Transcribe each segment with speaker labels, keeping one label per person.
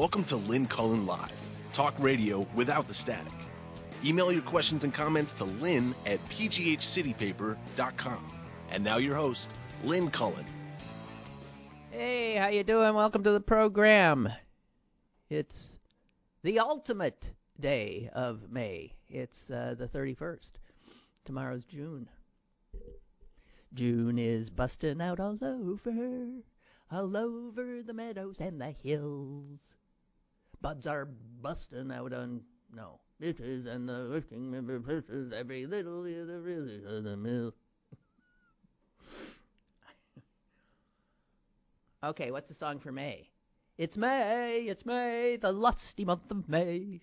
Speaker 1: Welcome to Lynn Cullen Live, talk radio without the static. Email your questions and comments to lynn at pghcitypaper.com. And now your host, Lynn Cullen.
Speaker 2: Hey, how you doing? Welcome to the program. It's the ultimate day of May. It's uh, the 31st. Tomorrow's June. June is busting out all over, all over the meadows and the hills. Buds are busting out on no bitches and the working member pushes every little is a really of the mill. okay, what's the song for May? It's May, it's May, the lusty month of May.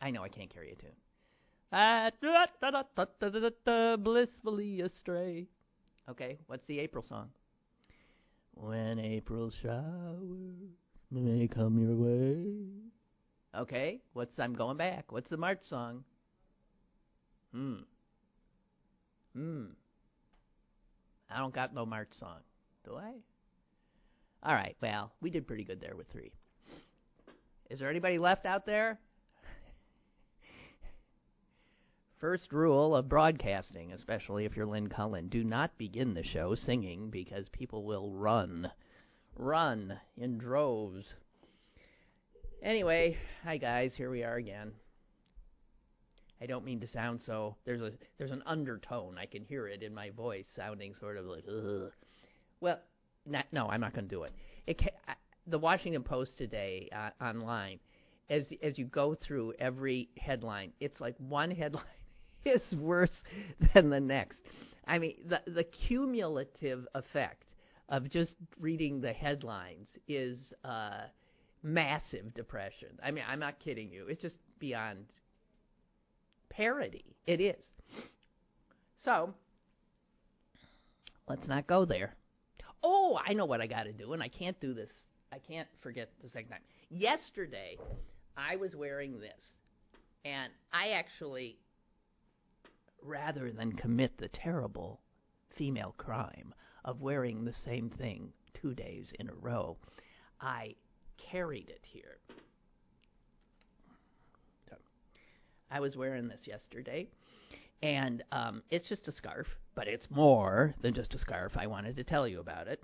Speaker 2: I know I can't carry a tune. Ah, da, da, da, blissfully astray. Okay, what's the April song? When April showers may come your way. Okay, what's I'm going back. What's the March song? Hmm. Hmm. I don't got no March song, do I? All right, well, we did pretty good there with three. Is there anybody left out there? First rule of broadcasting, especially if you're Lynn Cullen, do not begin the show singing because people will run. Run in droves. Anyway, hi guys, here we are again. I don't mean to sound so there's a there's an undertone. I can hear it in my voice sounding sort of like ugh. Well, not, no, I'm not going to do it. it ca- the Washington Post today uh, online as as you go through every headline, it's like one headline is worse than the next. I mean, the the cumulative effect of just reading the headlines is uh, massive depression. I mean, I'm not kidding you. It's just beyond parody. It is. So, let's not go there. Oh, I know what I got to do, and I can't do this. I can't forget the second time. Yesterday, I was wearing this, and I actually rather than commit the terrible female crime of wearing the same thing two days in a row, I carried it here. So, I was wearing this yesterday, and um, it's just a scarf, but it's more than just a scarf. I wanted to tell you about it.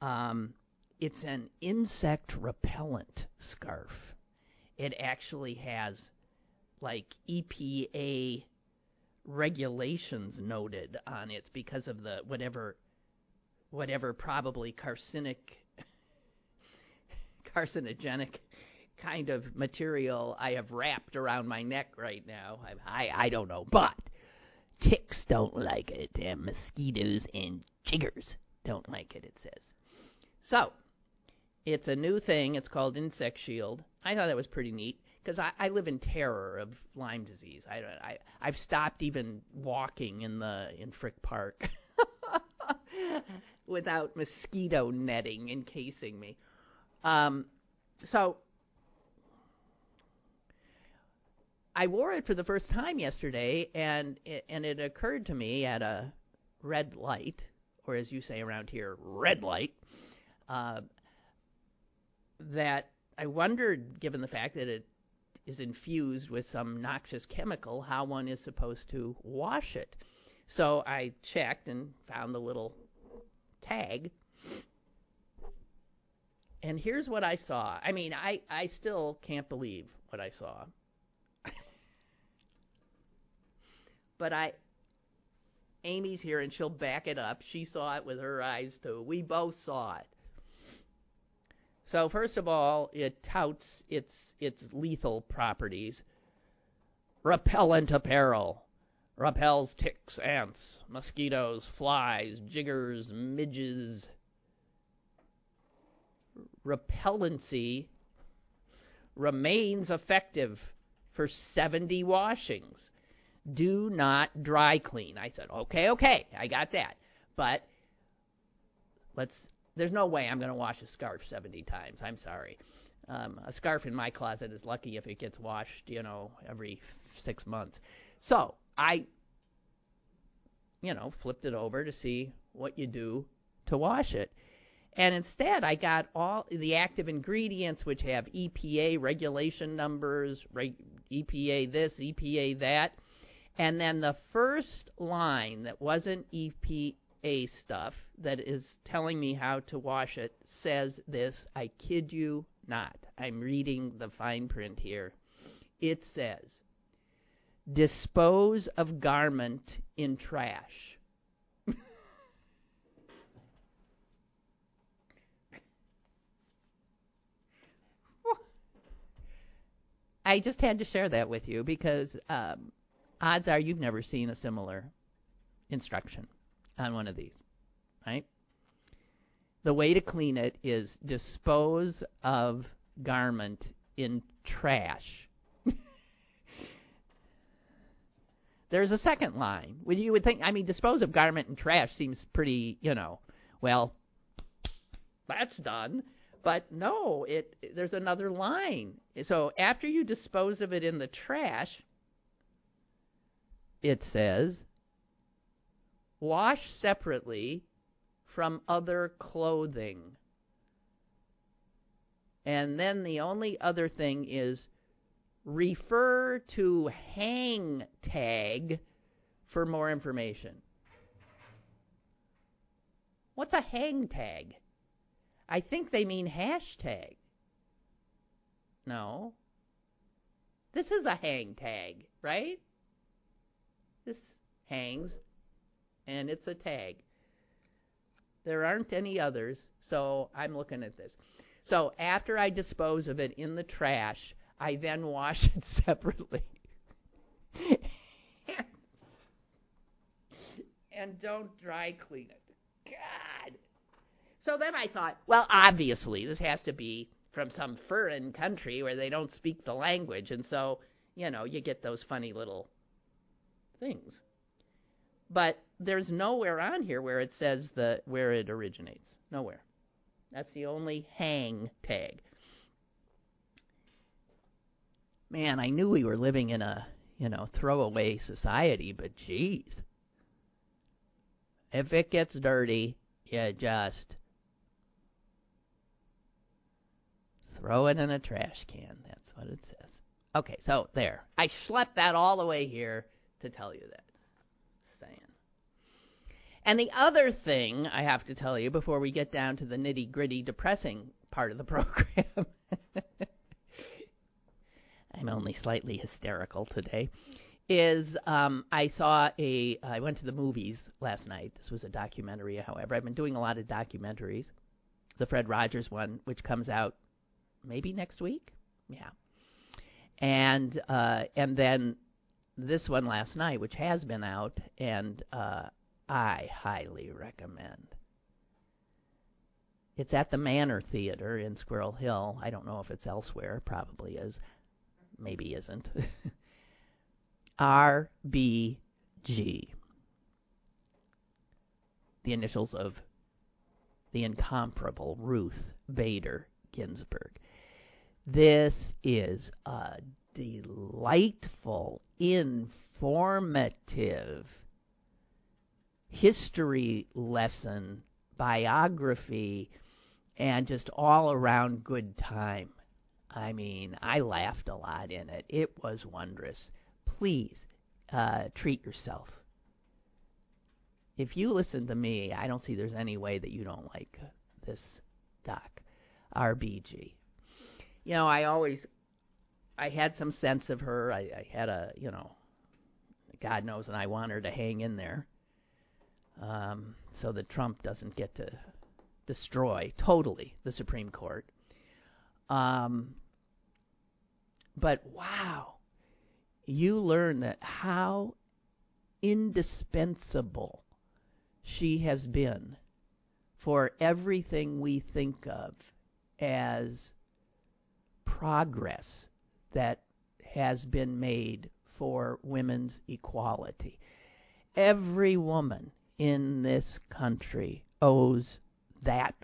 Speaker 2: Um, it's an insect repellent scarf. It actually has like EPA regulations noted on it because of the whatever whatever probably carcinic carcinogenic kind of material I have wrapped around my neck right now. I I, I don't know, but ticks don't like it, and mosquitoes and jiggers don't like it. It says so. It's a new thing. It's called Insect Shield. I thought that was pretty neat because I, I live in terror of Lyme disease. I, I I've stopped even walking in the in Frick Park without mosquito netting encasing me. Um, so I wore it for the first time yesterday, and it, and it occurred to me at a red light, or as you say around here, red light, uh, that I wondered, given the fact that it is infused with some noxious chemical, how one is supposed to wash it. So I checked and found the little tag. And here's what I saw. I mean, I, I still can't believe what I saw. but I Amy's here and she'll back it up. She saw it with her eyes too. We both saw it. So first of all, it touts its its lethal properties. Repellent apparel repels ticks, ants, mosquitoes, flies, jiggers, midges. Repellency remains effective for 70 washings. Do not dry clean. I said, okay, okay, I got that. But let's there's no way I'm going to wash a scarf 70 times. I'm sorry. Um, a scarf in my closet is lucky if it gets washed, you know, every six months. So I, you know, flipped it over to see what you do to wash it. And instead, I got all the active ingredients, which have EPA regulation numbers, reg, EPA this, EPA that. And then the first line that wasn't EPA stuff that is telling me how to wash it says this. I kid you not. I'm reading the fine print here. It says, dispose of garment in trash. I just had to share that with you because um, odds are you've never seen a similar instruction on one of these, right? The way to clean it is dispose of garment in trash. There's a second line. Well, you would think, I mean, dispose of garment and trash seems pretty, you know, well, that's done. But no, it there's another line. So after you dispose of it in the trash, it says wash separately from other clothing. And then the only other thing is refer to hang tag for more information. What's a hang tag? I think they mean hashtag. No. This is a hang tag, right? This hangs and it's a tag. There aren't any others, so I'm looking at this. So after I dispose of it in the trash, I then wash it separately. and don't dry clean it. God. So then I thought, well, obviously, this has to be from some foreign country where they don't speak the language. And so, you know, you get those funny little things. But there's nowhere on here where it says the where it originates. Nowhere. That's the only hang tag. Man, I knew we were living in a, you know, throwaway society, but geez. If it gets dirty, you just Throw it in a trash can. That's what it says. Okay, so there. I schlepped that all the way here to tell you that. Saying. And the other thing I have to tell you before we get down to the nitty gritty depressing part of the program. I'm only slightly hysterical today. Is um, I saw a I went to the movies last night. This was a documentary, however. I've been doing a lot of documentaries. The Fred Rogers one, which comes out maybe next week. Yeah. And uh, and then this one last night, which has been out, and uh, I highly recommend. It's at the Manor Theater in Squirrel Hill. I don't know if it's elsewhere. Probably is. Maybe isn't. RBG. The initials of the incomparable Ruth Bader Ginsburg. This is a delightful, informative history lesson, biography, and just all around good time. I mean, I laughed a lot in it. It was wondrous. Please uh, treat yourself. If you listen to me, I don't see there's any way that you don't like this doc, RBG you know, I always, I had some sense of her. I, I had a, you know, God knows, and I want her to hang in there, um, so that Trump doesn't get to destroy totally the Supreme Court. Um, but wow, you learn that how indispensable she has been for everything we think of as progress that has been made for women's equality. Every woman in this country owes that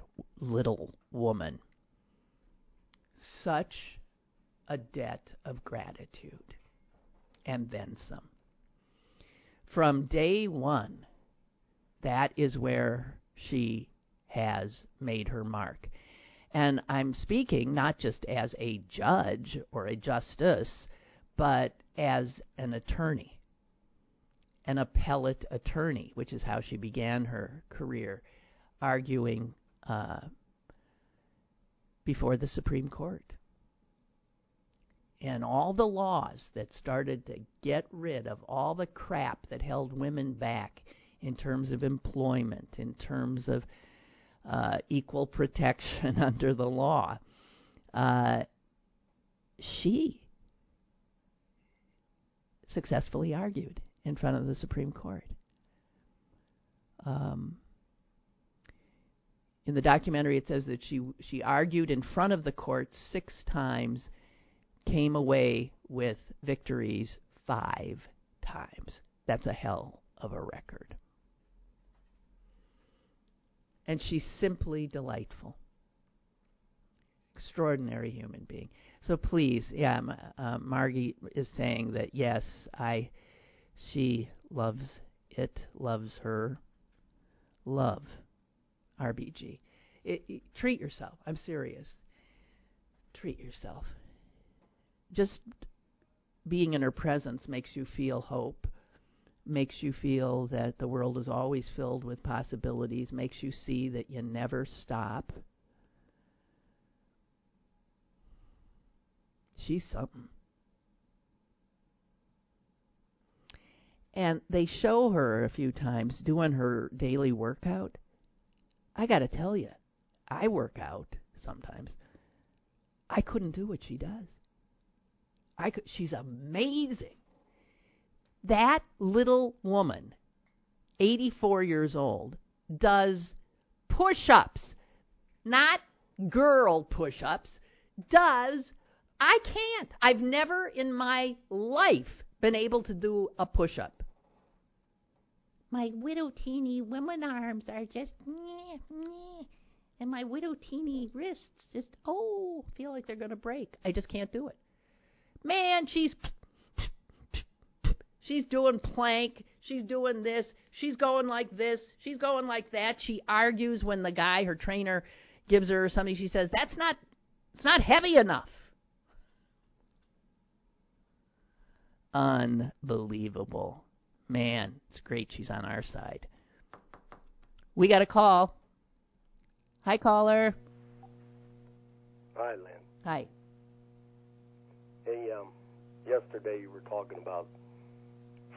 Speaker 2: little woman such a debt of gratitude and then some. From day one, that is where she has made her mark. And I'm speaking not just as a judge or a justice, but as an attorney, an appellate attorney, which is how she began her career, arguing uh, before the Supreme Court. And all the laws that started to get rid of all the crap that held women back in terms of employment, in terms of uh, equal protection under the law. Uh, she successfully argued in front of the Supreme Court. Um, in the documentary, it says that she she argued in front of the court six times, came away with victories five times. That's a hell of a record and she's simply delightful. Extraordinary human being. So please, yeah, uh, Margie is saying that yes, I, she loves it, loves her, love RBG. It, it, treat yourself. I'm serious. Treat yourself. Just being in her presence makes you feel hope makes you feel that the world is always filled with possibilities, makes you see that you never stop. She's something. And they show her a few times doing her daily workout. I got to tell you, I work out sometimes. I couldn't do what she does. I could, she's amazing that little woman, 84 years old, does push ups, not girl push ups, does. I can't. I've never in my life been able to do a push up. My widow teeny women arms are just, meh, meh, and my widow teeny wrists just, oh, feel like they're going to break. I just can't do it. Man, she's She's doing plank. She's doing this. She's going like this. She's going like that. She argues when the guy, her trainer, gives her something. She says, "That's not. It's not heavy enough." Unbelievable, man. It's great she's on our side. We got a call. Hi, caller.
Speaker 3: Hi, Lynn.
Speaker 2: Hi.
Speaker 3: Hey, um, yesterday you were talking about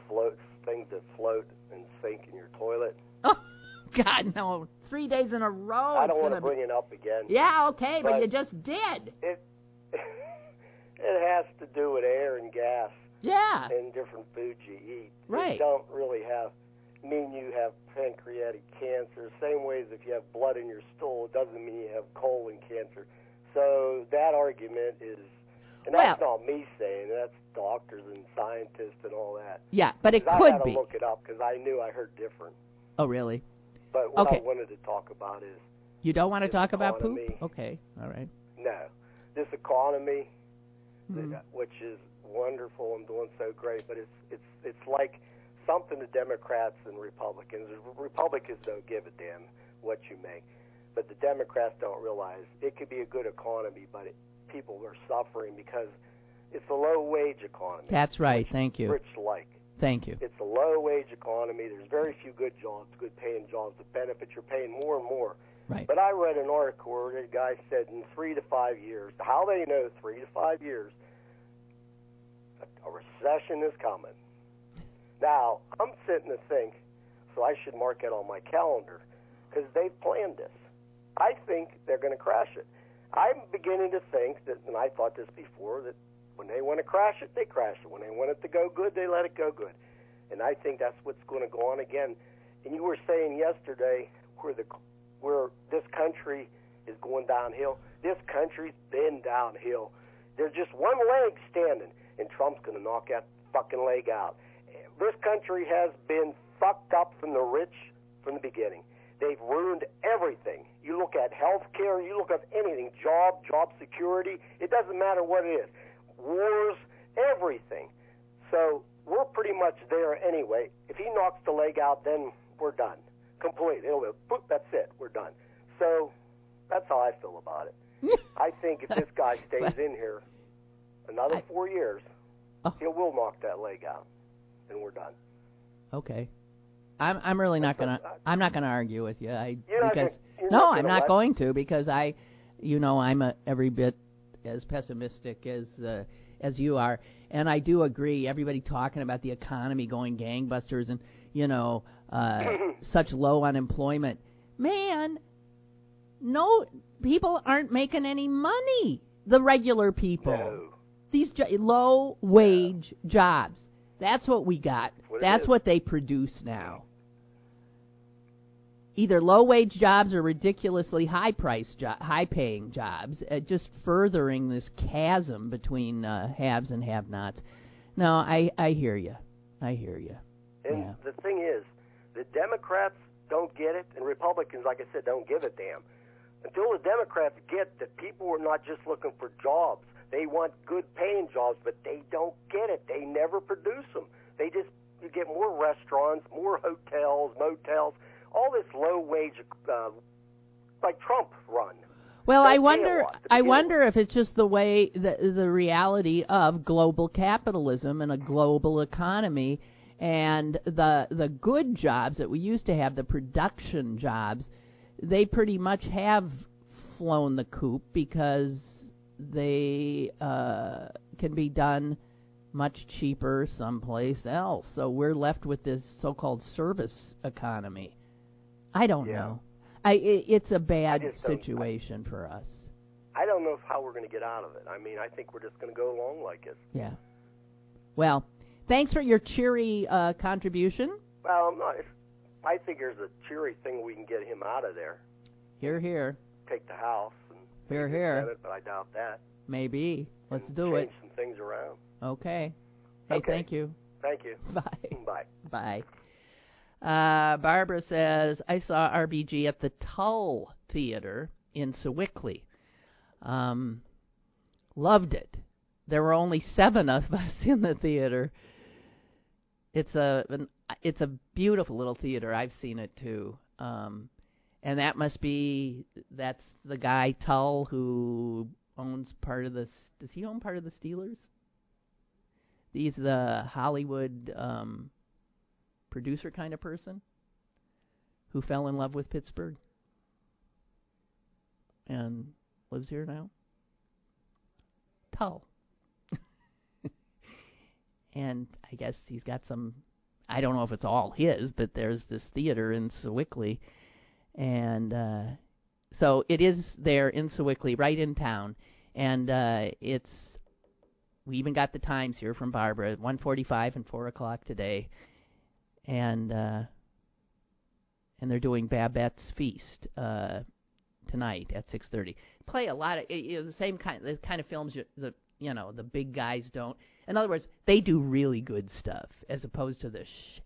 Speaker 3: float things that float and sink in your toilet.
Speaker 2: Oh God, no! Three days in a row.
Speaker 3: I don't want to
Speaker 2: be...
Speaker 3: bring it up again.
Speaker 2: Yeah, okay, but, but you just did.
Speaker 3: It it has to do with air and gas.
Speaker 2: Yeah.
Speaker 3: And different foods you eat.
Speaker 2: Right.
Speaker 3: You don't really have mean you have pancreatic cancer. Same way as if you have blood in your stool, it doesn't mean you have colon cancer. So that argument is and that's
Speaker 2: well,
Speaker 3: not me saying it. That's doctors and scientists and all that.
Speaker 2: Yeah, but it
Speaker 3: could
Speaker 2: be.
Speaker 3: I had to look it up because I knew I heard different.
Speaker 2: Oh, really?
Speaker 3: But what
Speaker 2: okay.
Speaker 3: I wanted to talk about is.
Speaker 2: You don't want to talk
Speaker 3: economy.
Speaker 2: about poop? Okay, all right.
Speaker 3: No, this economy,
Speaker 2: mm.
Speaker 3: which is wonderful and doing so great, but it's it's it's like something the Democrats and Republicans. Republicans don't give a damn what you make, but the Democrats don't realize it could be a good economy, but it, people are suffering because it's a low wage economy.
Speaker 2: That's right. Thank you.
Speaker 3: Rich like.
Speaker 2: Thank you.
Speaker 3: It's a low wage economy. There's very few good jobs, good paying jobs. The benefits you're paying more and more.
Speaker 2: Right.
Speaker 3: But I read an article where the guy said in three to five years, how they know three to five years, a, a recession is coming. Now I'm sitting to think, so I should mark it on my calendar because they've planned this. I think they're going to crash it. I'm beginning to think that, and I thought this before, that when they want to crash it, they crash it. When they want it to go good, they let it go good. And I think that's what's going to go on again. And you were saying yesterday where the where this country is going downhill. This country's been downhill. There's just one leg standing, and Trump's going to knock that fucking leg out. This country has been fucked up from the rich from the beginning. They've ruined everything. You look at health care, you look at anything, job, job security, it doesn't matter what it is. Wars, everything. So we're pretty much there anyway. If he knocks the leg out, then we're done. Completely. It'll be, that's it. We're done. So that's how I feel about it. I think if this guy stays in here another
Speaker 2: I-
Speaker 3: four years,
Speaker 2: Oh.
Speaker 3: he will knock that leg out, and we're done.
Speaker 2: Okay. I'm I'm really not gonna I'm not gonna argue with you. I
Speaker 3: You're
Speaker 2: because
Speaker 3: gonna-
Speaker 2: no, I'm not going to because I, you know, I'm a, every bit as pessimistic as uh, as you are, and I do agree. Everybody talking about the economy going gangbusters and you know uh, such low unemployment. Man, no, people aren't making any money. The regular people
Speaker 3: No.
Speaker 2: these jo- low wage jobs. That's what we got.
Speaker 3: what
Speaker 2: That's what they produce now. Either low wage jobs or ridiculously high price jo- high paying jobs, uh, just furthering this chasm between uh, haves and have nots. No, I I hear you. I hear you.
Speaker 3: And
Speaker 2: Yeah.
Speaker 3: the thing is, the Democrats don't get it, and Republicans, like I said, don't give a damn. Until the Democrats get that people are not just looking for jobs, they want good paying jobs, but they don't get it. They never produce them. They just you get more restaurants, more hotels, motels, all this low wage, uh, like Trump run.
Speaker 2: Well, I wonder. I wonder if it's just the way the the reality of global capitalism and a global economy, and the the good jobs that we used to have, the production jobs, they pretty much have flown the coop because they uh, can be done much cheaper someplace else. So we're left with this so-called service economy. I don't
Speaker 3: Yeah.
Speaker 2: know. I, i it's a bad situation for us.
Speaker 3: I don't know how we're going to get out of it. I mean, I think we're just going to go along like this.
Speaker 2: Yeah. Well, thanks for your cheery uh, contribution.
Speaker 3: Well, I'm not. I think there's a cheery thing we can get him out of there.
Speaker 2: Here, here,
Speaker 3: take the house and
Speaker 2: Here, here.
Speaker 3: Senate, but I doubt that.
Speaker 2: maybe. Let's do
Speaker 3: change
Speaker 2: it.
Speaker 3: some things around.
Speaker 2: Okay. Hey,
Speaker 3: Okay.
Speaker 2: thank you.
Speaker 3: Thank you.
Speaker 2: Bye.
Speaker 3: Bye.
Speaker 2: Bye. Uh, Barbara says, I saw RBG at the Tull Theater in Sewickley. Um, loved it. There were only seven of us in the theater. It's a an, it's a beautiful little theater. I've seen it too. Um, and that must be that's the guy Tull who owns part of the. Does he own part of the Steelers? He's the Hollywood um, producer kind of person who fell in love with Pittsburgh and lives here now. Tull. and I guess he's got some. I don't know if it's all his, but there's this theater in Sewickley, and uh, so it is there in Sewickley, right in town, and uh, it's. We even got the times here from Barbara, 1:45 and 4 o'clock today, and uh, and they're doing Babette's Feast uh, tonight at 6:30. Play a lot of you know, the same kind the kind of films you, the you know the big guys don't. In other words, they do really good stuff as opposed to the shit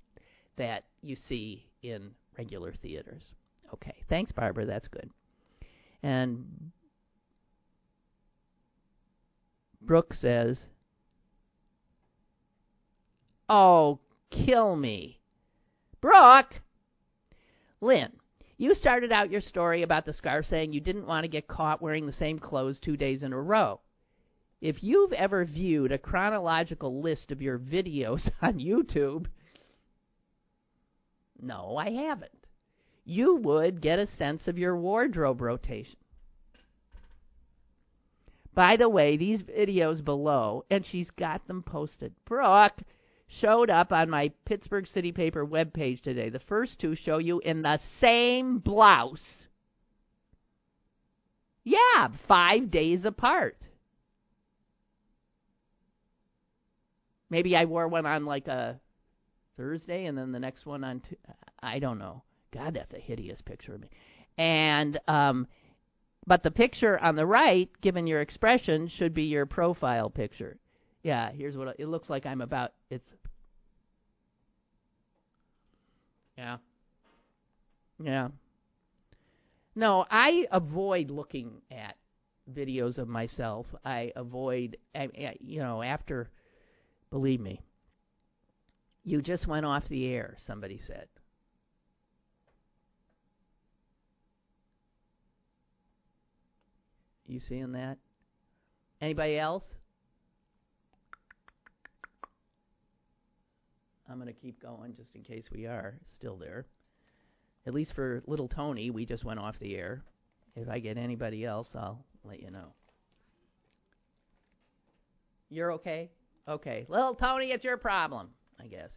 Speaker 2: that you see in regular theaters. Okay, thanks, Barbara. That's good. And Brooke says, "Oh, kill me, Brooke." Lynn, you started out your story about the scarf saying you didn't want to get caught wearing the same clothes two days in a row. If you've ever viewed a chronological list of your videos on YouTube, no, I haven't. You would get a sense of your wardrobe rotation. By the way, these videos below, and she's got them posted. Brooke showed up on my Pittsburgh City Paper webpage today. The first two show you in the same blouse. Yeah, five days apart. Maybe I wore one on like a Thursday and then the next one on. T- I don't know. God, that's a hideous picture of me. And um, but the picture on the right, given your expression, should be your profile picture. Yeah, here's what it looks like. I'm about. It's. Yeah. Yeah. No, I avoid looking at videos of myself. I avoid, I, I, you know, after, believe me, you just went off the air, somebody said. You seeing that? Anybody else? I'm going to keep going just in case we are still there. At least for little Tony, we just went off the air. If I get anybody else, I'll let you know. You're okay? Okay. Little Tony, it's your problem, I guess.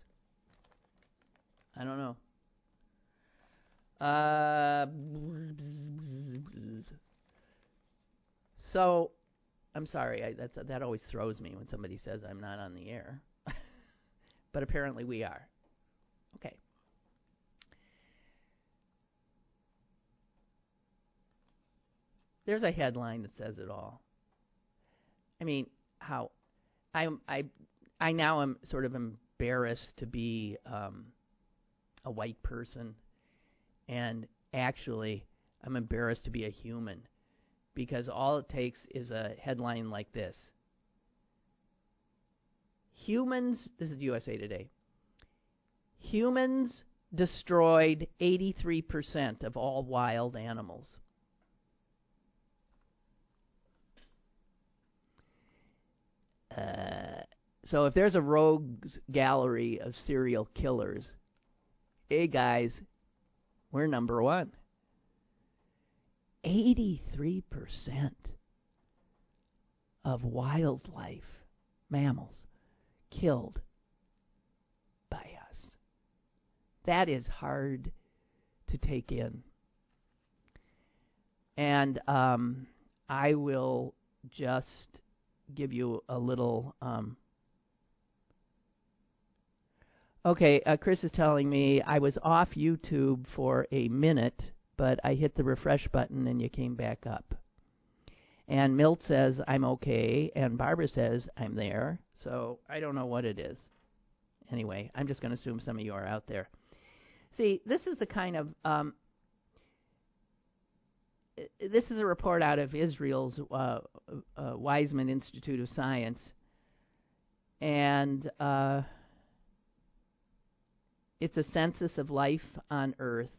Speaker 2: I don't know. Uh, so, I'm sorry. I, that's, that always throws me when somebody says I'm not on the air. But apparently we are. Okay. There's a headline that says it all. I mean, how I I I now am sort of embarrassed to be um, a white person, and actually I'm embarrassed to be a human because all it takes is a headline like this. Humans, this is USA Today. Humans destroyed 83% of all wild animals. Uh, so if there's a rogues gallery of serial killers, hey guys, we're number one. 83% of wildlife, mammals, killed by us. That is hard to take in. And um, I will just give you a little. Um, okay, uh, Chris is telling me I was off YouTube for a minute, but I hit the refresh button and you came back up. And Milt says I'm okay, and Barbara says I'm there. So I don't know what it is. Anyway, I'm just going to assume some of you are out there. See, this is the kind of um, this is a report out of Israel's uh, uh, Weizmann Institute of Science, and uh, it's a census of life on Earth,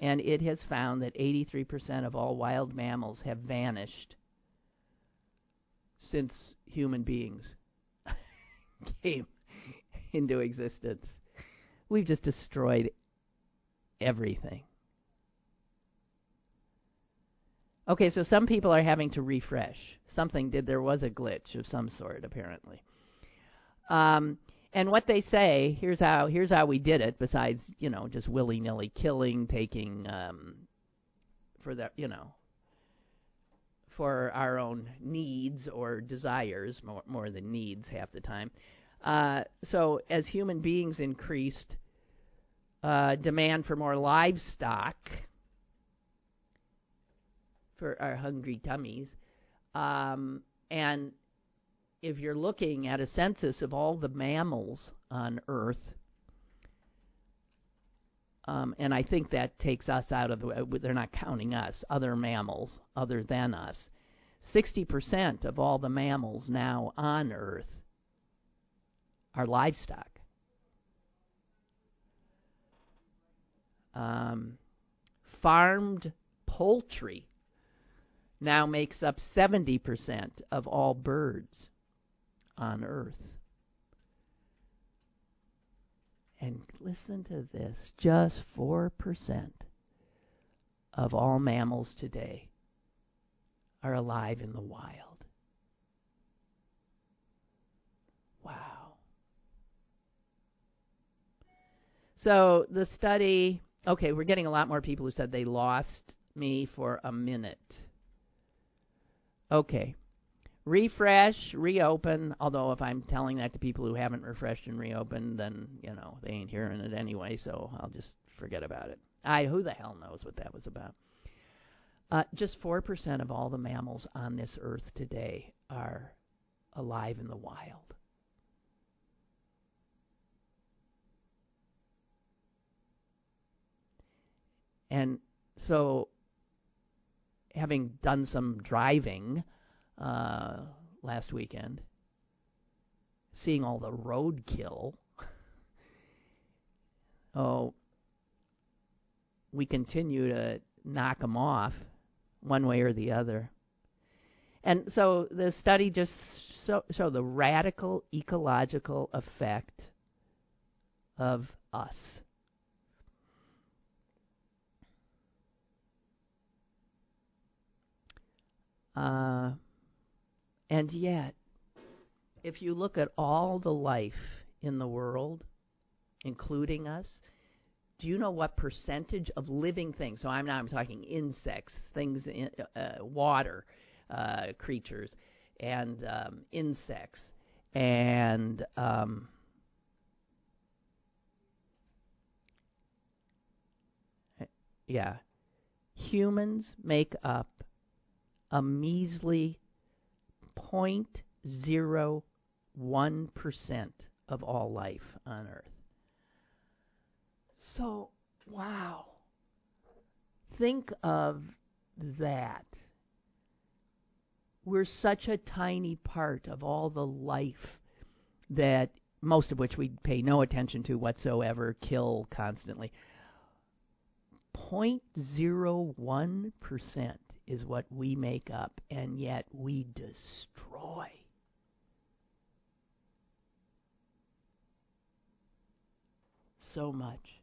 Speaker 2: and it has found that 83% of all wild mammals have vanished since human beings came into existence. We've just destroyed everything. Okay, so some people are having to refresh. Something did, there was a glitch of some sort, apparently. Um, and what they say, here's how, here's how we did it, besides, you know, just willy nilly killing, taking, um, for the, you know, for our own needs or desires, more, more than needs half the time. Uh, so as human beings increased uh, demand for more livestock, for our hungry tummies. Um, and if you're looking at a census of all the mammals on Earth, um, and I think that takes us out of the. They're not counting us, other mammals other than us. 60% of all the mammals now on Earth are livestock. Um, farmed poultry now makes up 70% of all birds on Earth. And listen to this just 4% of all mammals today are alive in the wild. Wow. So the study, okay, we're getting a lot more people who said they lost me for a minute. Okay. Refresh, reopen. Although if I'm telling that to people who haven't refreshed and reopened, then you know they ain't hearing it anyway. So I'll just forget about it. I who the hell knows what that was about. Uh, just four percent of all the mammals on this earth today are alive in the wild. And so having done some driving uh, last weekend, seeing all the roadkill. oh, we continue to knock them off one way or the other. And so the study just show, show the radical ecological effect of us. Uh, and yet, if you look at all the life in the world, including us, do you know what percentage of living things? So I'm now I'm talking insects, things in uh, water, uh, creatures, and um, insects, and um, yeah, humans make up a measly 0.01% of all life on Earth. So, wow. Think of that. We're such a tiny part of all the life that most of which we pay no attention to whatsoever, kill constantly. 0.01% is what we make up, and yet we destroy. So much.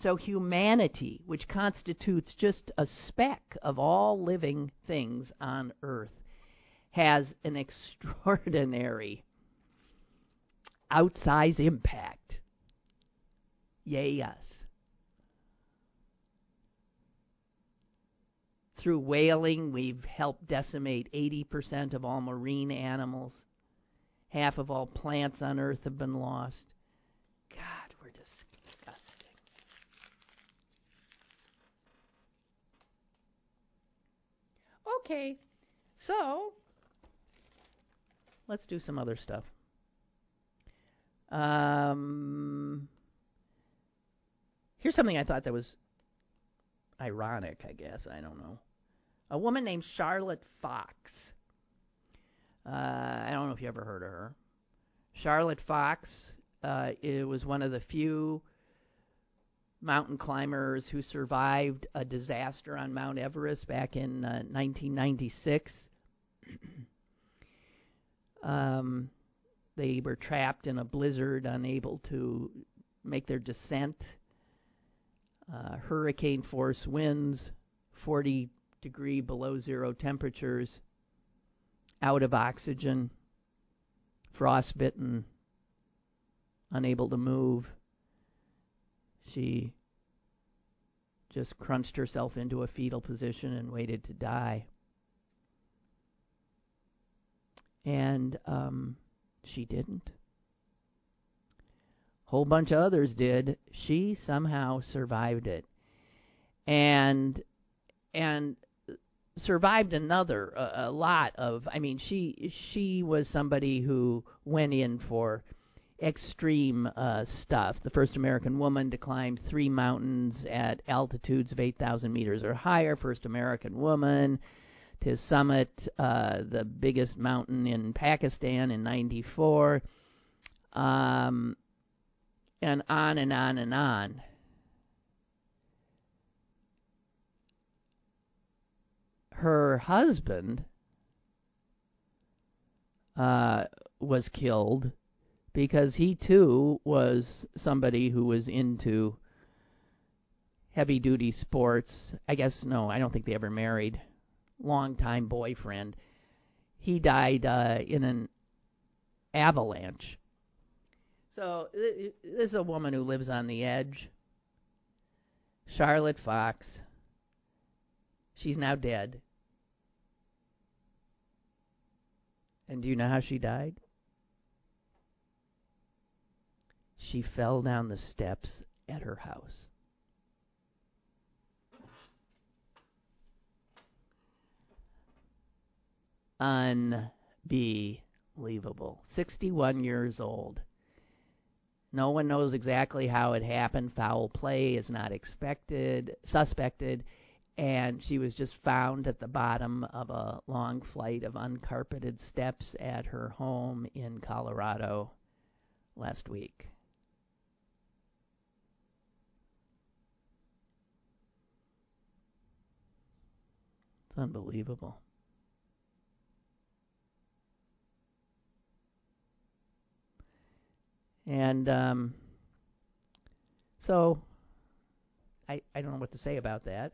Speaker 2: So, humanity, which constitutes just a speck of all living things on earth, has an extraordinary outsize impact. Yay. Through whaling, we've helped decimate 80% of all marine animals. Half of all plants on Earth have been lost. God, we're disgusting. Okay, so let's do some other stuff. Um, here's something I thought that was ironic, I guess. I don't know. A woman named Charlotte Fox. Uh, I don't know if you ever heard of her. Charlotte Fox uh, it was one of the few mountain climbers who survived a disaster on Mount Everest back in uh, 1996. um, they were trapped in a blizzard, unable to make their descent. Uh, hurricane force winds, 40 degree below zero temperatures, out of oxygen, frostbitten, unable to move. She just crunched herself into a fetal position and waited to die. And um, she didn't. Whole bunch of others did. She somehow survived it, and and survived another a, a lot of. I mean, she she was somebody who went in for extreme uh, stuff. The first American woman to climb three mountains at altitudes of 8,000 meters or higher. First American woman to summit uh, the biggest mountain in Pakistan in '94. Um, and on and on and on. Her husband uh, was killed because he too was somebody who was into heavy duty sports. I guess, no, I don't think they ever married. Longtime boyfriend. He died uh, in an avalanche so this is a woman who lives on the edge. Charlotte Fox. She's now dead. And do you know how she died? She fell down the steps at her house. Unbelievable. 61 years old. No one knows exactly how it happened. Foul play is not expected, suspected, and she was just found at the bottom of a long flight of uncarpeted steps at her home in Colorado last week. It's unbelievable. And um, so I I don't know what to say about that.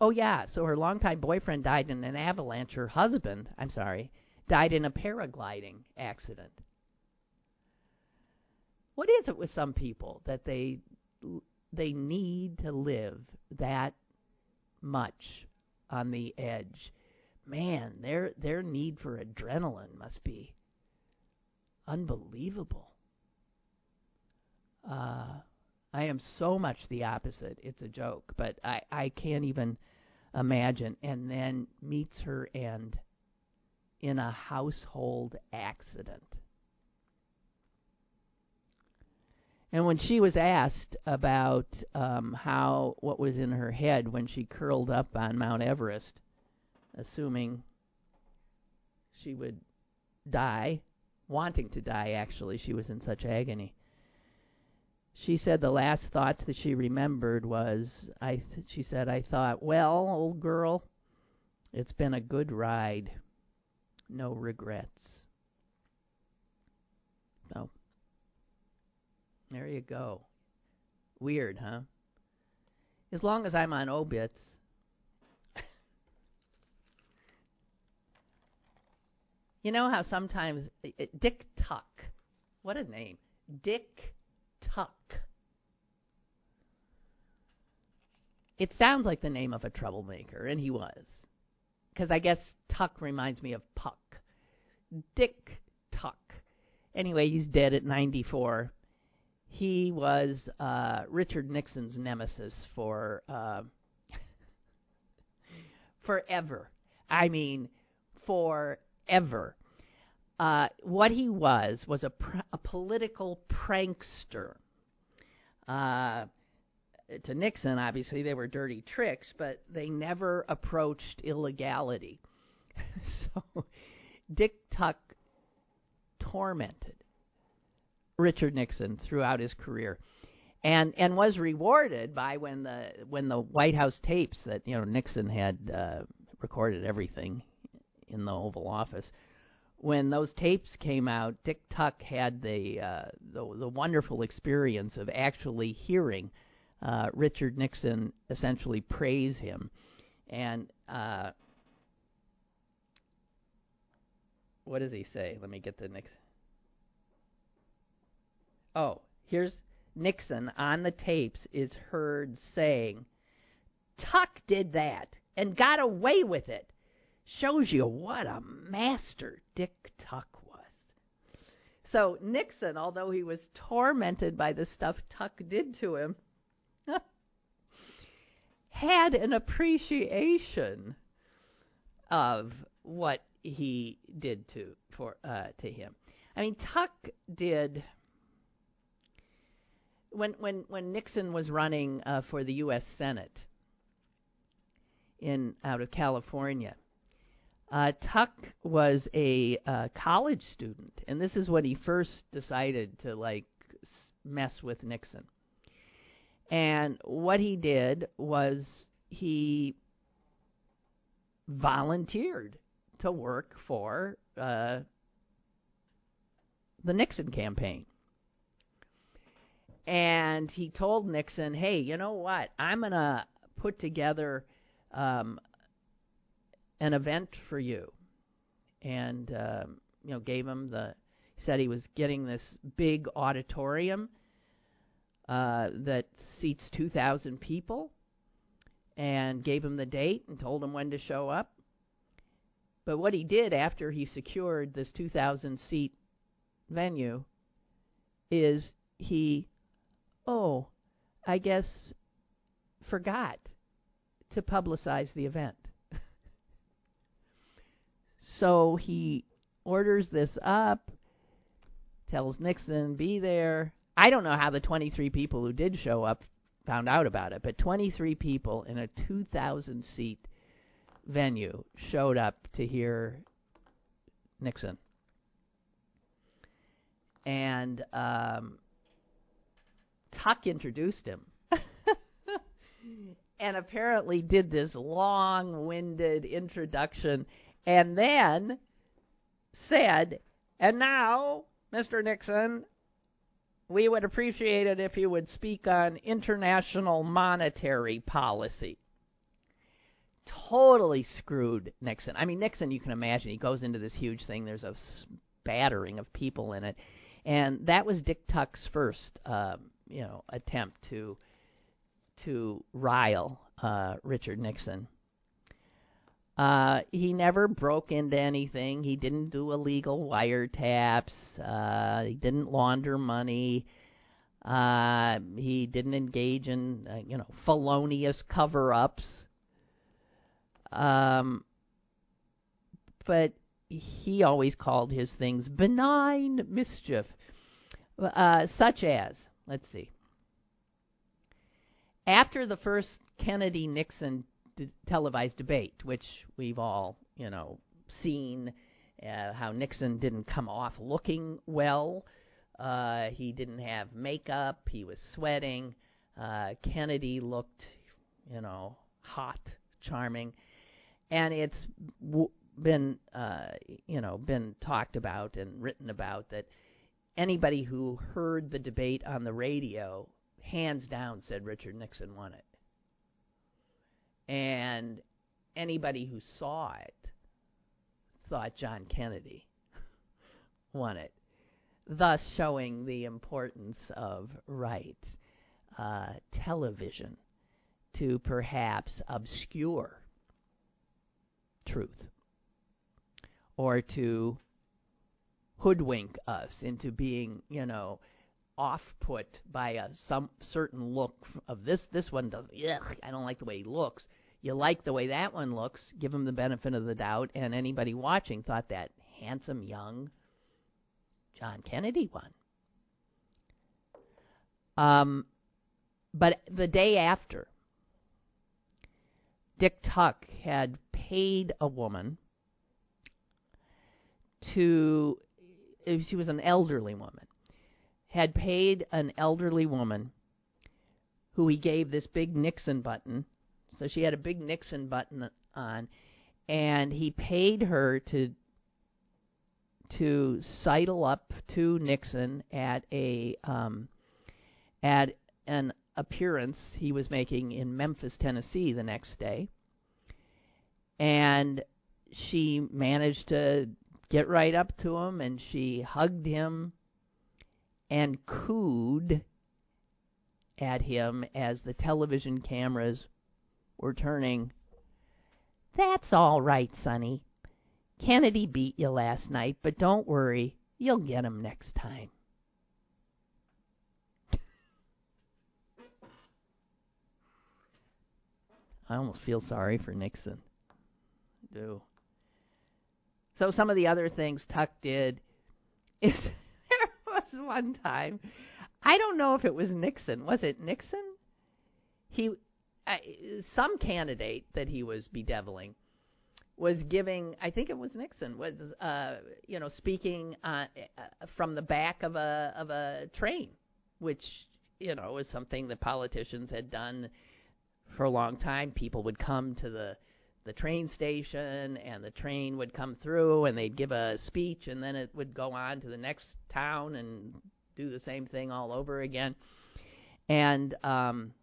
Speaker 2: Oh yeah, so her longtime boyfriend died in an avalanche. Her husband, I'm sorry, died in a paragliding accident. What is it with some people that they they need to live that much on the edge? Man, their their need for adrenaline must be unbelievable. Uh, I am so much the opposite. It's a joke, but I I can't even imagine. And then meets her end in a household accident. And when she was asked about um, how what was in her head when she curled up on Mount Everest, assuming she would die, wanting to die actually, she was in such agony. She said the last thoughts that she remembered was I th- she said I thought, "Well, old girl, it's been a good ride. No regrets." So there you go. Weird, huh? As long as I'm on obits, you know how sometimes eh, eh, Dick Tuck, what a name, Dick Tuck. It sounds like the name of a troublemaker, and he was. Because I guess Tuck reminds me of Puck. Dick Tuck. Anyway, he's dead at 94. He was uh, Richard Nixon's nemesis for uh, forever. I mean, forever. Uh, what he was was a, pr- a political prankster. Uh, to Nixon, obviously, they were dirty tricks, but they never approached illegality. so Dick Tuck tormented Richard Nixon throughout his career. And and was rewarded by when the when the White House tapes that you know Nixon had uh, recorded everything in the Oval Office when those tapes came out, Dick Tuck had the uh, the, the wonderful experience of actually hearing uh, Richard Nixon essentially praise him, and uh, what does he say? Let me get the Nixon. Oh, here's Nixon on the tapes is heard saying, "Tuck did that and got away with it." Shows you what a master Dick Tuck was. So Nixon, although he was tormented by the stuff Tuck did to him, had an appreciation of what he did to for uh, to him. I mean, Tuck did when when when Nixon was running uh, for the U.S. Senate in out of California. Uh, Tuck was a uh, college student, and this is when he first decided to like mess with Nixon. And what he did was he volunteered to work for uh, the Nixon campaign. And he told Nixon, hey, you know what? I'm going to put together um, an event for you, and um, you know gave him the. Said he was getting this big auditorium uh, that seats 2,000 people, and gave him the date and told him when to show up. But what he did after he secured this 2,000 seat venue is he, oh, I guess, forgot to publicize the event. So he orders this up, tells Nixon, be there. I don't know how the 23 people who did show up found out about it, but 23 people in a 2,000 seat venue showed up to hear Nixon. And um, Tuck introduced him. and apparently did this long-winded introduction, and then said, "And now, Mr. Nixon, we would appreciate it if you would speak on international monetary policy." Totally screwed Nixon. I mean, Nixon, you can imagine, he goes into this huge thing. There's a spattering of people in it, and that was Dick Tuck's first, um, you know, attempt to to rile uh, Richard Nixon. Uh, he never broke into anything. He didn't do illegal wiretaps. Uh, he didn't launder money. Uh, he didn't engage in, uh, you know, felonious cover-ups. Um, but he always called his things benign mischief, uh, such as, let's see, after the first Kennedy Nixon d- televised debate, which we've all, you know, seen uh, how Nixon didn't come off looking well. Uh, he didn't have makeup. He was sweating. Uh, Kennedy looked, you know, hot, charming, and it's w- been, uh, you know, been talked about and written about that anybody who heard the debate on the radio hands down said Richard Nixon won it. And anybody who saw it thought John Kennedy won it, thus showing the importance of right uh, television to perhaps obscure truth or to hoodwink us into being, you know, off put by a some certain look of this this one doesn't ugh, I don't like the way he looks. You like the way that one looks, give him the benefit of the doubt, and anybody watching thought that handsome young John Kennedy won. Um, but the day after, Dick Tuck had paid a woman to, she was an elderly woman, had paid an elderly woman who he gave this big Nixon button. So she had a big Nixon button on, and he paid her to to sidle up to Nixon at a um, at an appearance he was making in Memphis, Tennessee, the next day, and she managed to get right up to him, and she hugged him and cooed at him as the television cameras were turning. That's all right, Sonny. Kennedy beat you last night, but don't worry, you'll get him next time. I almost feel sorry for Nixon. I do. So some of the other things Tuck did is there was one time. I don't know if it was Nixon. Was it Nixon? He, some candidate that he was bedeviling was giving. I think it was Nixon. Was uh, you know speaking uh, from the back of a of a train, which you know was something that politicians had done for a long time. People would come to the the train station and the train would come through and they'd give a speech and then it would go on to the next town and do the same thing all over again. And um,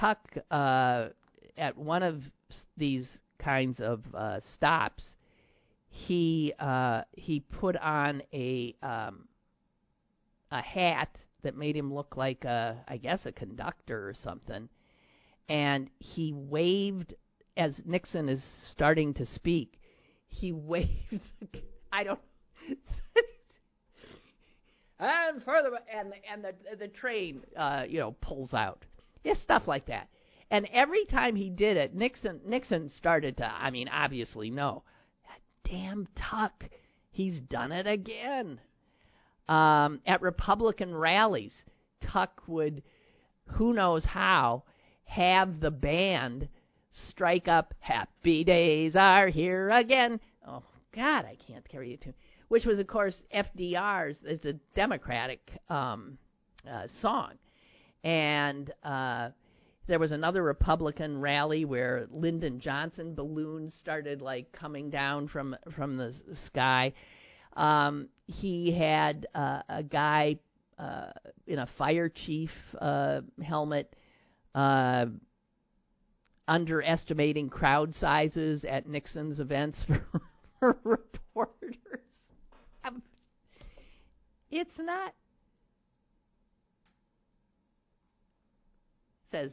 Speaker 2: Tuck, uh, at one of these kinds of uh, stops, he uh, he put on a um, a hat that made him look like a, I guess, a conductor or something and he waved as Nixon is starting to speak. He waved. I don't. and further, and and the the train, uh, you know, pulls out. Yeah, stuff like that. And every time he did it, Nixon Nixon started to. I mean, obviously, no. Damn Tuck, he's done it again. Um, at Republican rallies, Tuck would, who knows how, have the band strike up Happy Days Are Here Again. Oh, God, I can't carry it to. Which was, of course, FDR's. It's a Democratic um, uh, song. And uh, there was another Republican rally where Lyndon Johnson balloons started like coming down from from the sky. Um, he had uh, a guy uh, in a fire chief uh, helmet uh, underestimating crowd sizes at Nixon's events for, for reporters. Um, it's not. Says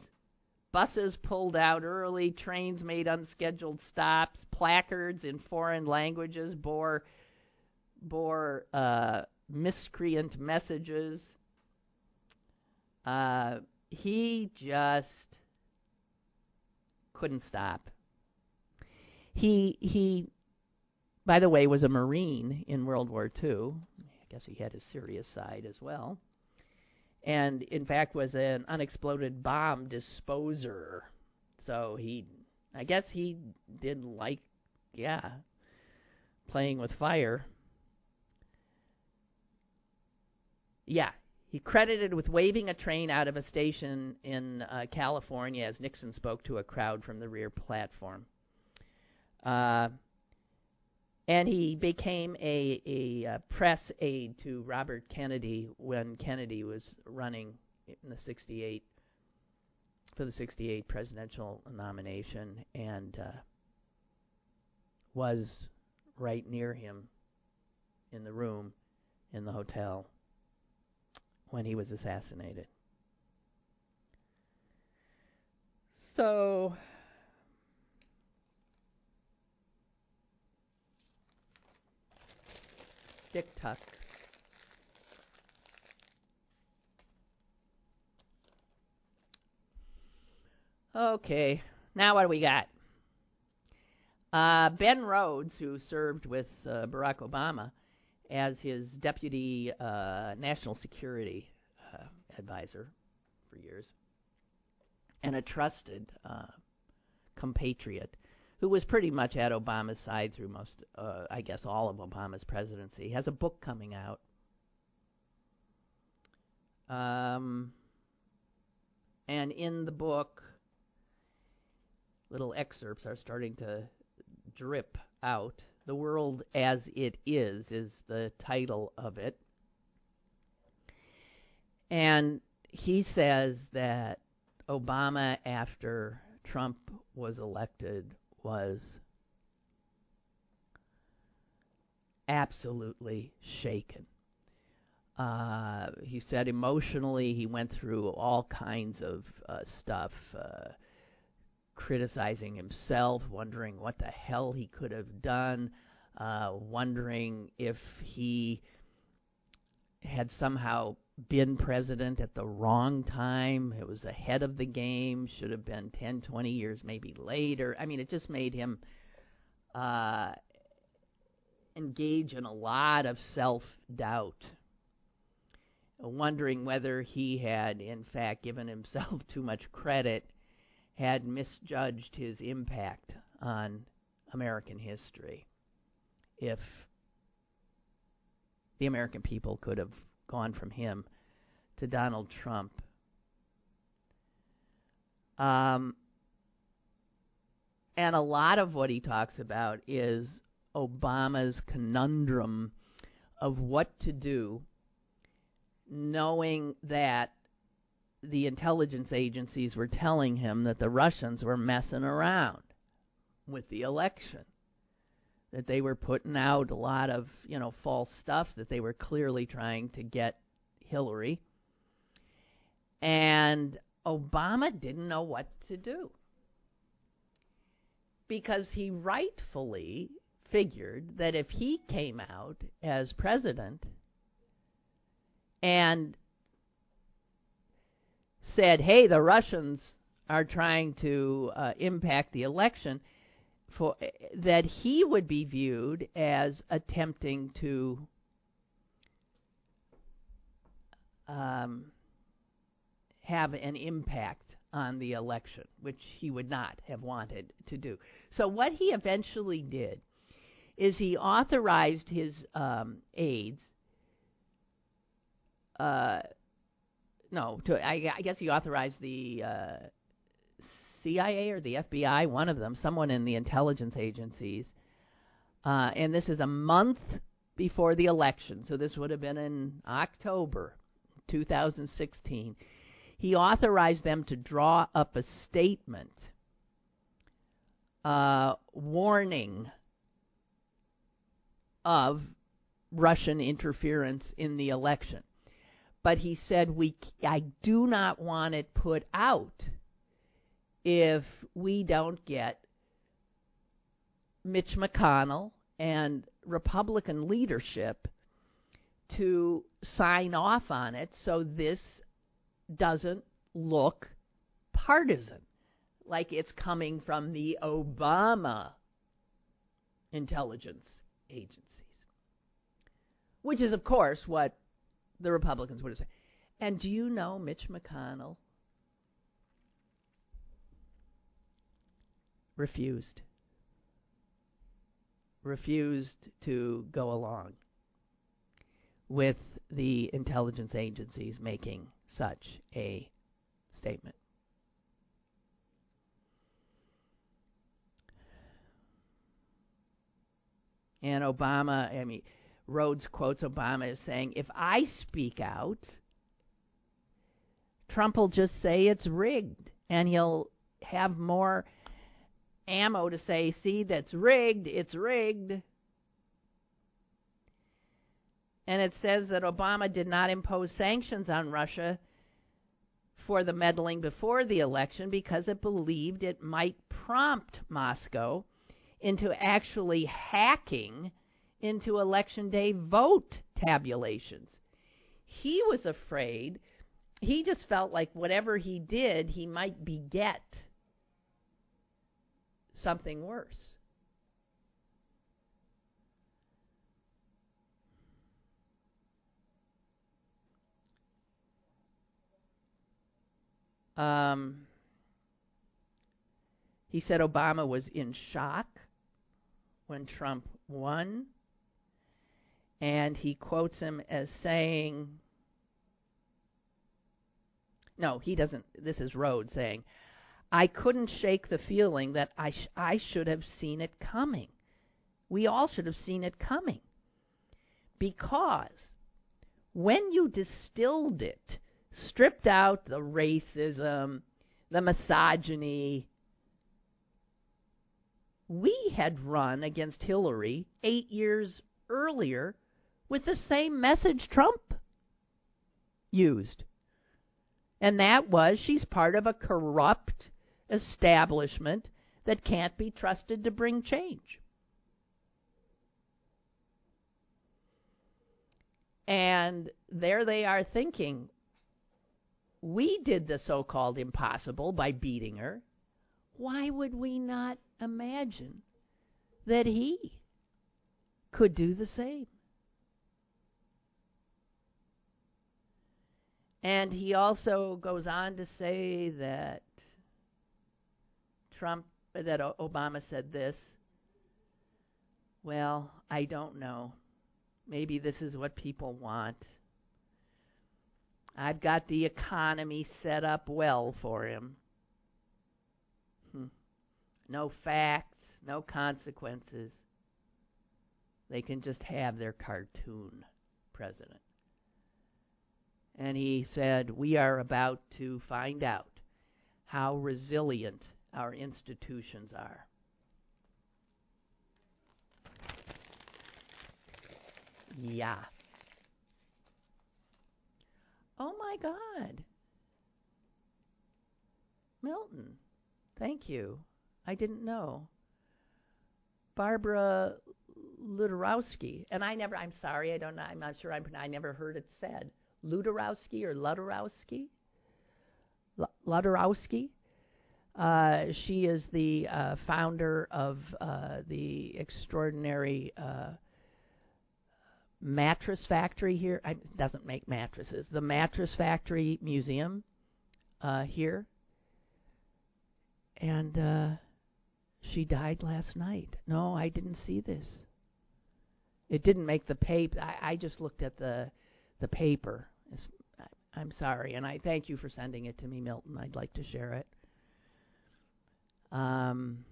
Speaker 2: buses pulled out early, trains made unscheduled stops, placards in foreign languages bore bore uh, miscreant messages. Uh, he just couldn't stop. He he by the way was a marine in World War II. I guess he had his serious side as well. And in fact was an unexploded bomb disposer. So he I guess he did like yeah, playing with fire. Yeah, he credited with waving a train out of a station in uh, California as Nixon spoke to a crowd from the rear platform. Uh, and he became a, a, a, uh, press aide to Robert Kennedy when Kennedy was running in the 68 for the 68 presidential nomination and uh, was right near him in the room in the hotel when he was assassinated. So, Dick Tuck. Okay, now what do we got? Uh, ben Rhodes, who served with uh, Barack Obama, as his deputy uh, national security uh, advisor for years, and a trusted uh, compatriot who was pretty much at Obama's side through most, uh, I guess, all of Obama's presidency, has a book coming out. Um, and in the book, little excerpts are starting to drip out. The World as It Is is the title of it. And he says that Obama, after Trump was elected, was absolutely shaken. Uh, he said emotionally he went through all kinds of uh, stuff. Uh, criticizing himself, wondering what the hell he could have done, uh, wondering if he had somehow been president at the wrong time. It was ahead of the game, should have been 10, 20 years maybe later. I mean, it just made him uh, engage in a lot of self doubt, wondering whether he had, in fact, given himself too much credit had misjudged his impact on American history. If the American people could have gone from him to Donald Trump. Um, and a lot of what he talks about is Obama's conundrum of what to do, knowing that the intelligence agencies were telling him that the Russians were messing around with the election. That they were putting out a lot of, you know, false stuff, that they were clearly trying to get Hillary. And Obama didn't know what to do. Because he rightfully figured that if he came out as president and said, "Hey, the Russians are trying to uh, impact the election," for that he would be viewed as attempting to um, have an impact on the election, which he would not have wanted to do. So what he eventually did is he authorized his um, aides uh, no, to I, I guess he authorized the uh, CIA or the FBI, one of them, someone in the intelligence agencies, uh, and this is a month before the election, so this would have been in October 2016. He authorized them to draw up a statement uh, warning of Russian interference in the election. But he said we I do not want it put out if we don't get Mitch McConnell and Republican leadership to sign off on it so this doesn't look partisan, like it's coming from the Obama intelligence agencies. Which is, of course, what the Republicans would have said. And do you know Mitch McConnell refused? Refused to go along with the intelligence agencies making such a statement. And Obama, I mean, Rhodes quotes Obama as saying, if I speak out, Trump will just say it's rigged, and he'll have more ammo to say, see, that's rigged, it's rigged. And it says that Obama did not impose sanctions on Russia for the meddling before the election because it believed it might prompt Moscow into actually hacking into election day vote tabulations. He was afraid. He just felt like whatever he did, he might beget something worse. Um, he said Obama was in shock when Trump won. And he quotes him as saying, no, he doesn't. This is Rhodes saying, I couldn't shake the feeling that I, sh- I should have seen it coming. We all should have seen it coming. Because when you distilled it, stripped out the racism, the misogyny, we had run against Hillary eight years earlier with the same message Trump used. And that was she's part of a corrupt establishment that can't be trusted to bring change. And there they are thinking, we did the so called impossible by beating her. Why would we not imagine that he could do the same? And he also goes on to say that Trump, that Obama said this. Well, I don't know. Maybe this is what people want. I've got the economy set up well for him. Hmm. No facts, no consequences. They can just have their cartoon president. And he said, We are about to find out how resilient our institutions are. Yeah. Oh my God. Milton. Thank you. I didn't know. Barbara Luderowski. And I never, I'm sorry, I don't know, I'm not sure, I'm, I never heard it said. Luderowski or Luderowski? Luderowski. Uh, she is the uh, founder of uh, the extraordinary uh, mattress factory here. It doesn't make mattresses. The Mattress Factory Museum uh, here. And uh, she died last night. No, I didn't see this. It didn't make the paper. I, I just looked at the the paper. It's, I'm sorry, and I thank you for sending it to me, Milton. I'd like to share it. Um,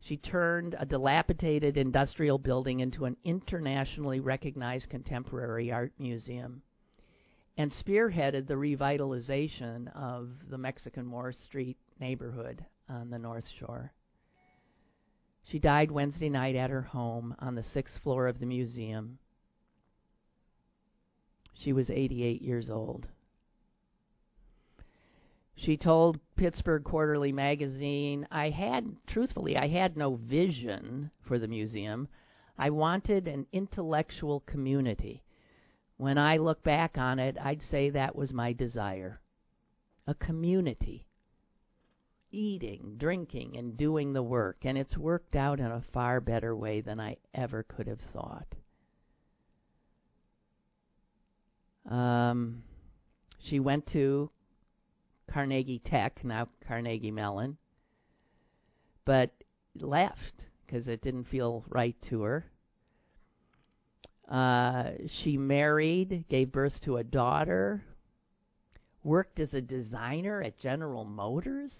Speaker 2: she turned a dilapidated industrial building into an internationally recognized contemporary art museum and spearheaded the revitalization of the Mexican War Street neighborhood on the North Shore. She died Wednesday night at her home on the sixth floor of the museum. She was 88 years old. She told Pittsburgh Quarterly magazine, I had, truthfully, I had no vision for the museum. I wanted an intellectual community. When I look back on it, I'd say that was my desire. A community. Eating, drinking, and doing the work. And it's worked out in a far better way than I ever could have thought. Um, she went to Carnegie Tech, now Carnegie Mellon, but left because it didn't feel right to her. Uh, she married, gave birth to a daughter, worked as a designer at General Motors,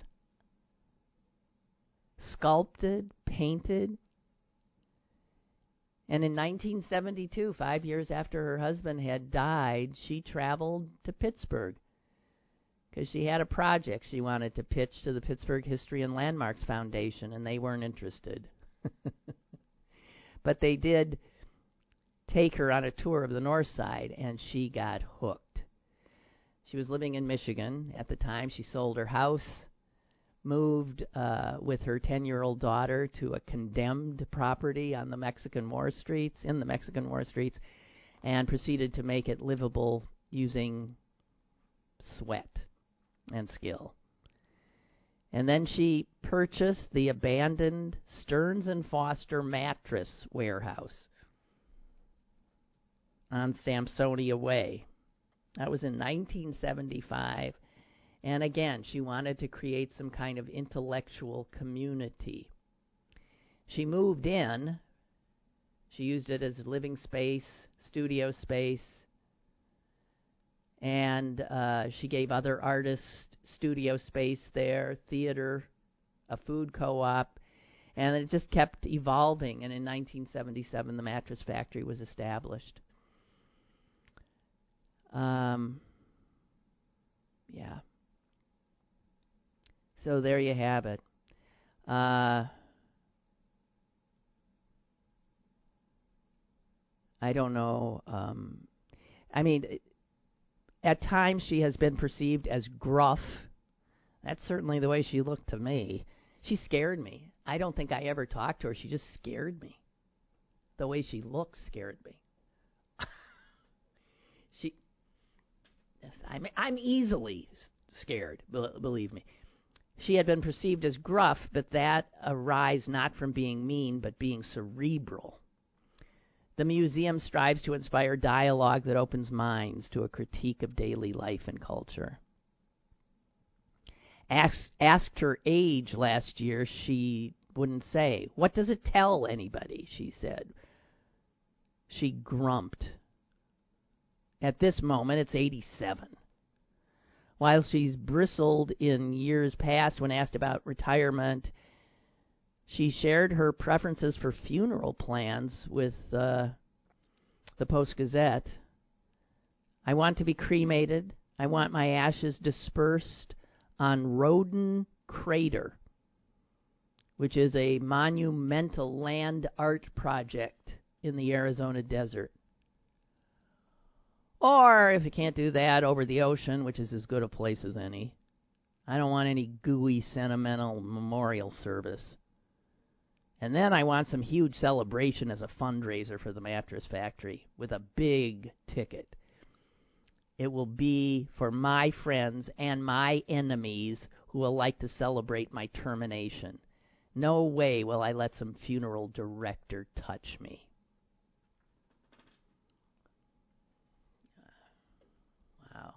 Speaker 2: sculpted, painted. And in 1972, five years after her husband had died, she traveled to Pittsburgh because she had a project she wanted to pitch to the Pittsburgh History and Landmarks Foundation, and they weren't interested. but they did take her on a tour of the north side, and she got hooked. She was living in Michigan at the time. She sold her house, moved uh, with her 10 year old daughter to a condemned property on the Mexican War Streets, in the Mexican War Streets, and proceeded to make it livable using sweat and skill. And then she purchased the abandoned Stearns and Foster mattress warehouse on Sampsonia Way. That was in 1975. And again, she wanted to create some kind of intellectual community. She moved in. She used it as a living space, studio space, and uh, she gave other artists studio space there, theater, a food co-op, and it just kept evolving. And in 1977, the mattress factory was established. Um, yeah. So there you have it. Uh, I don't know. Um, I mean, at times she has been perceived as gruff. That's certainly the way she looked to me. She scared me. I don't think I ever talked to her. She just scared me. The way she looked scared me. she yes, I'm I'm easily scared, believe me. She had been perceived as gruff, but that arise not from being mean, but being cerebral. The museum strives to inspire dialogue that opens minds to a critique of daily life and culture. Asked, asked her age last year, she wouldn't say. What does it tell anybody? She said. She grumped. At this moment, it's 87. While she's bristled in years past when asked about retirement she shared her preferences for funeral plans with uh, the Post Gazette. I want to be cremated. I want my ashes dispersed on Roden Crater, which is a monumental land art project in the Arizona desert. Or, if you can't do that, over the ocean, which is as good a place as any. I don't want any gooey, sentimental memorial service. And then I want some huge celebration as a fundraiser for the mattress factory with a big ticket. It will be for my friends and my enemies who will like to celebrate my termination. No way will I let some funeral director touch me. Wow.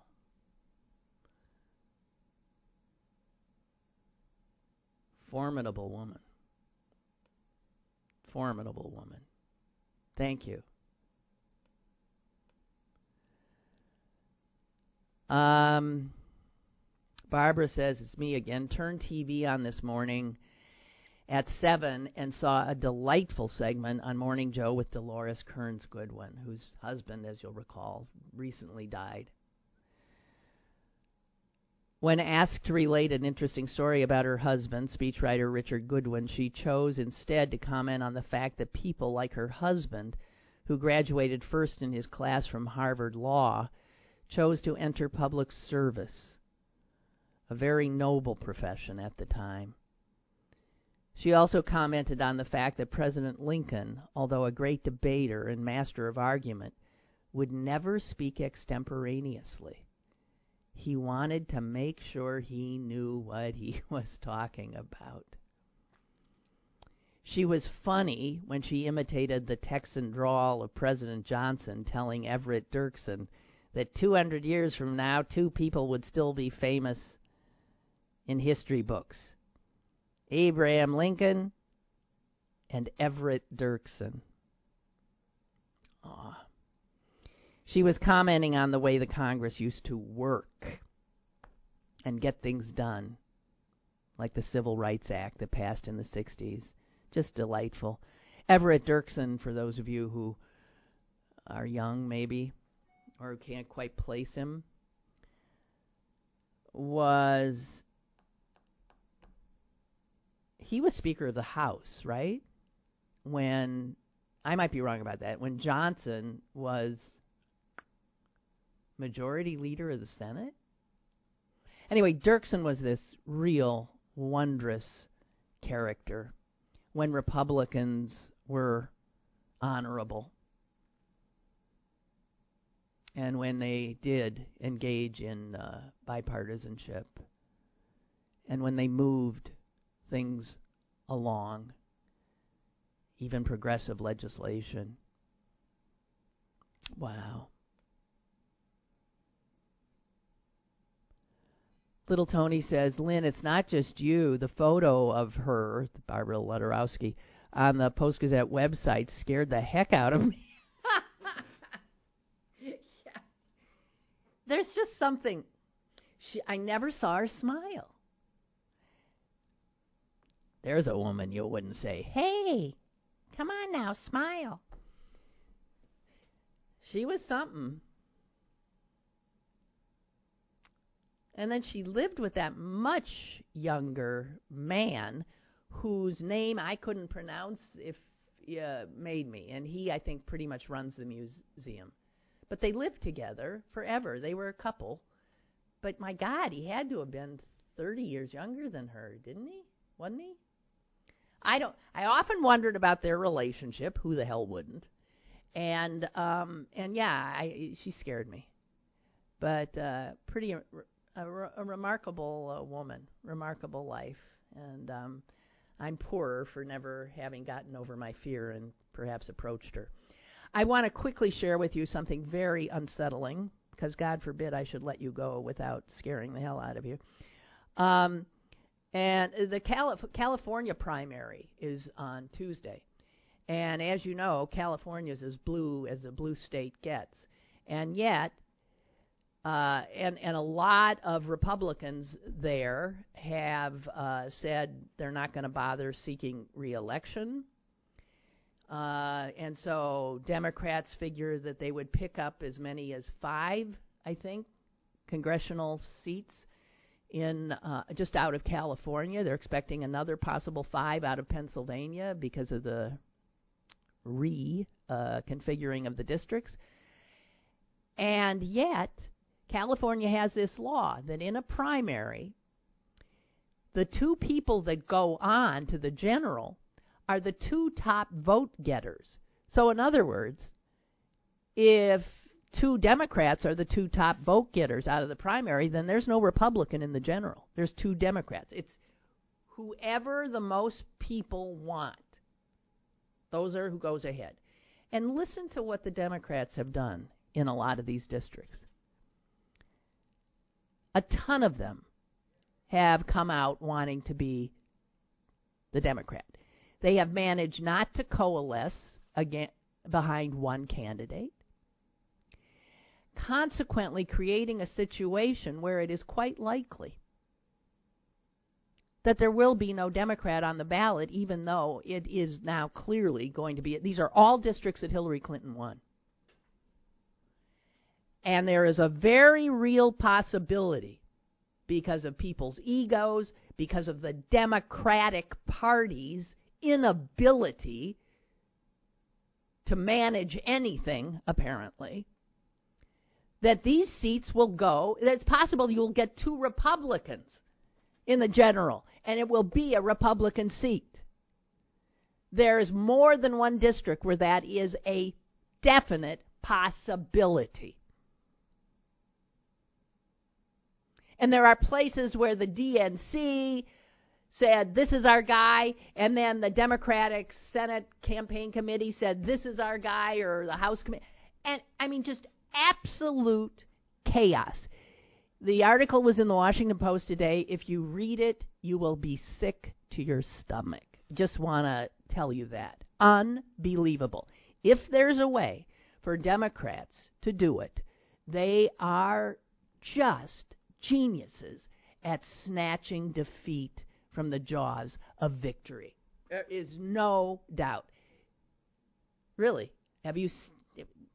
Speaker 2: Formidable woman formidable woman. Thank you. Um, Barbara says it's me again. Turned TV on this morning at 7 and saw a delightful segment on Morning Joe with Doris Kearns Goodwin, whose husband, as you'll recall, recently died. When asked to relate an interesting story about her husband, speechwriter Richard Goodwin, she chose instead to comment on the fact that people like her husband, who graduated first in his class from Harvard Law, chose to enter public service, a very noble profession at the time. She also commented on the fact that President Lincoln, although a great debater and master of argument, would never speak extemporaneously. He wanted to make sure he knew what he was talking about. She was funny when she imitated the Texan drawl of President Johnson telling Everett Dirksen that 200 years from now, two people would still be famous in history books Abraham Lincoln and Everett Dirksen. Aww. She was commenting on the way the Congress used to work and get things done, like the Civil Rights Act that passed in the 60s. Just delightful. Everett Dirksen, for those of you who are young, maybe, or can't quite place him, was he was Speaker of the House, right? When I might be wrong about that. When Johnson was Majority Leader of the Senate. Anyway, Dirksen was this real wondrous character when Republicans were honorable and when they did engage in uh, bipartisanship and when they moved things along, even progressive legislation. Wow. Little Tony says, Lynn, it's not just you. The photo of her, Barbara Luderowski, on the Post Gazette website scared the heck out of me. yeah. There's just something. She, I never saw her smile. There's a woman you wouldn't say, Hey, come on now, smile. She was something. And then she lived with that much younger man whose name I couldn't pronounce if uh, made me. And he, I think, pretty much runs the museum. But they lived together forever. They were a couple. But my God, he had to have been 30 years younger than her, didn't he? Wasn't he? I don't. I often wondered about their relationship. Who the hell wouldn't? And um, and yeah, I, she scared me. But uh, pretty a, a, a remarkable uh, woman, remarkable life, and um, I'm poorer for never having gotten over my fear and perhaps approached her. I want to quickly share with you something very unsettling, because God forbid I should let you go without scaring the hell out of you. Um, and the Calif- California primary is on Tuesday. And as you know, California is as blue as a blue state gets. And yet, uh, and, and a lot of Republicans there have uh, said they're not going to bother seeking reelection. Uh, and so Democrats figure that they would pick up as many as five, I think, congressional seats in uh, just out of California. They're expecting another possible five out of Pennsylvania because of the re uh, of the districts. And yet, California has this law that in a primary, the two people that go on to the general are the two top vote getters. So, in other words, if two Democrats are the two top vote getters out of the primary, then there's no Republican in the general. There's two Democrats. It's whoever the most people want. Those are who goes ahead. And listen to what the Democrats have done in a lot of these districts. A ton of them have come out wanting to be the Democrat. They have managed not to coalesce again behind one candidate. consequently creating a situation where it is quite likely that there will be no Democrat on the ballot, even though it is now clearly going to be. These are all districts that Hillary Clinton won. And there is a very real possibility because of people's egos, because of the Democratic Party's inability to manage anything, apparently, that these seats will go. It's possible you'll get two Republicans in the general, and it will be a Republican seat. There is more than one district where that is a definite possibility. And there are places where the DNC said, This is our guy, and then the Democratic Senate Campaign Committee said, This is our guy, or the House Committee. And I mean, just absolute chaos. The article was in the Washington Post today. If you read it, you will be sick to your stomach. Just want to tell you that. Unbelievable. If there's a way for Democrats to do it, they are just geniuses at snatching defeat from the jaws of victory. There is no doubt. Really, have you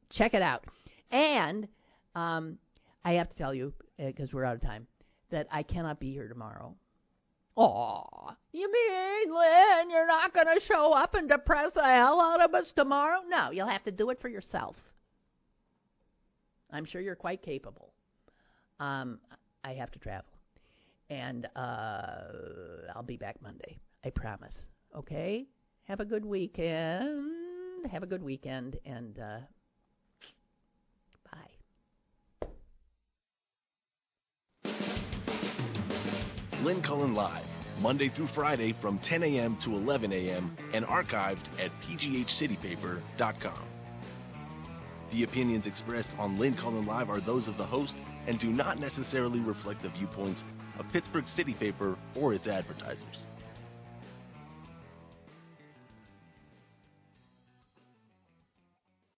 Speaker 2: check it out? And um, I have to tell you, because uh, we're out of time, that I cannot be here tomorrow. Aw, you mean, Lynn, you're not going to show up and depress the hell out of us tomorrow? No, you'll have to do it for yourself. I'm sure you're quite capable. Um, I have to travel. And uh, I'll be back Monday. I promise. Okay? Have a good weekend. Have a good weekend. And uh,
Speaker 1: Lynn Cullen Live, Monday through Friday from 10 a.m. to 11 a.m. and archived at pghcitypaper.com. The opinions expressed on Lynn Cullen Live are those of the host and do not necessarily reflect the viewpoints of Pittsburgh City Paper or its advertisers.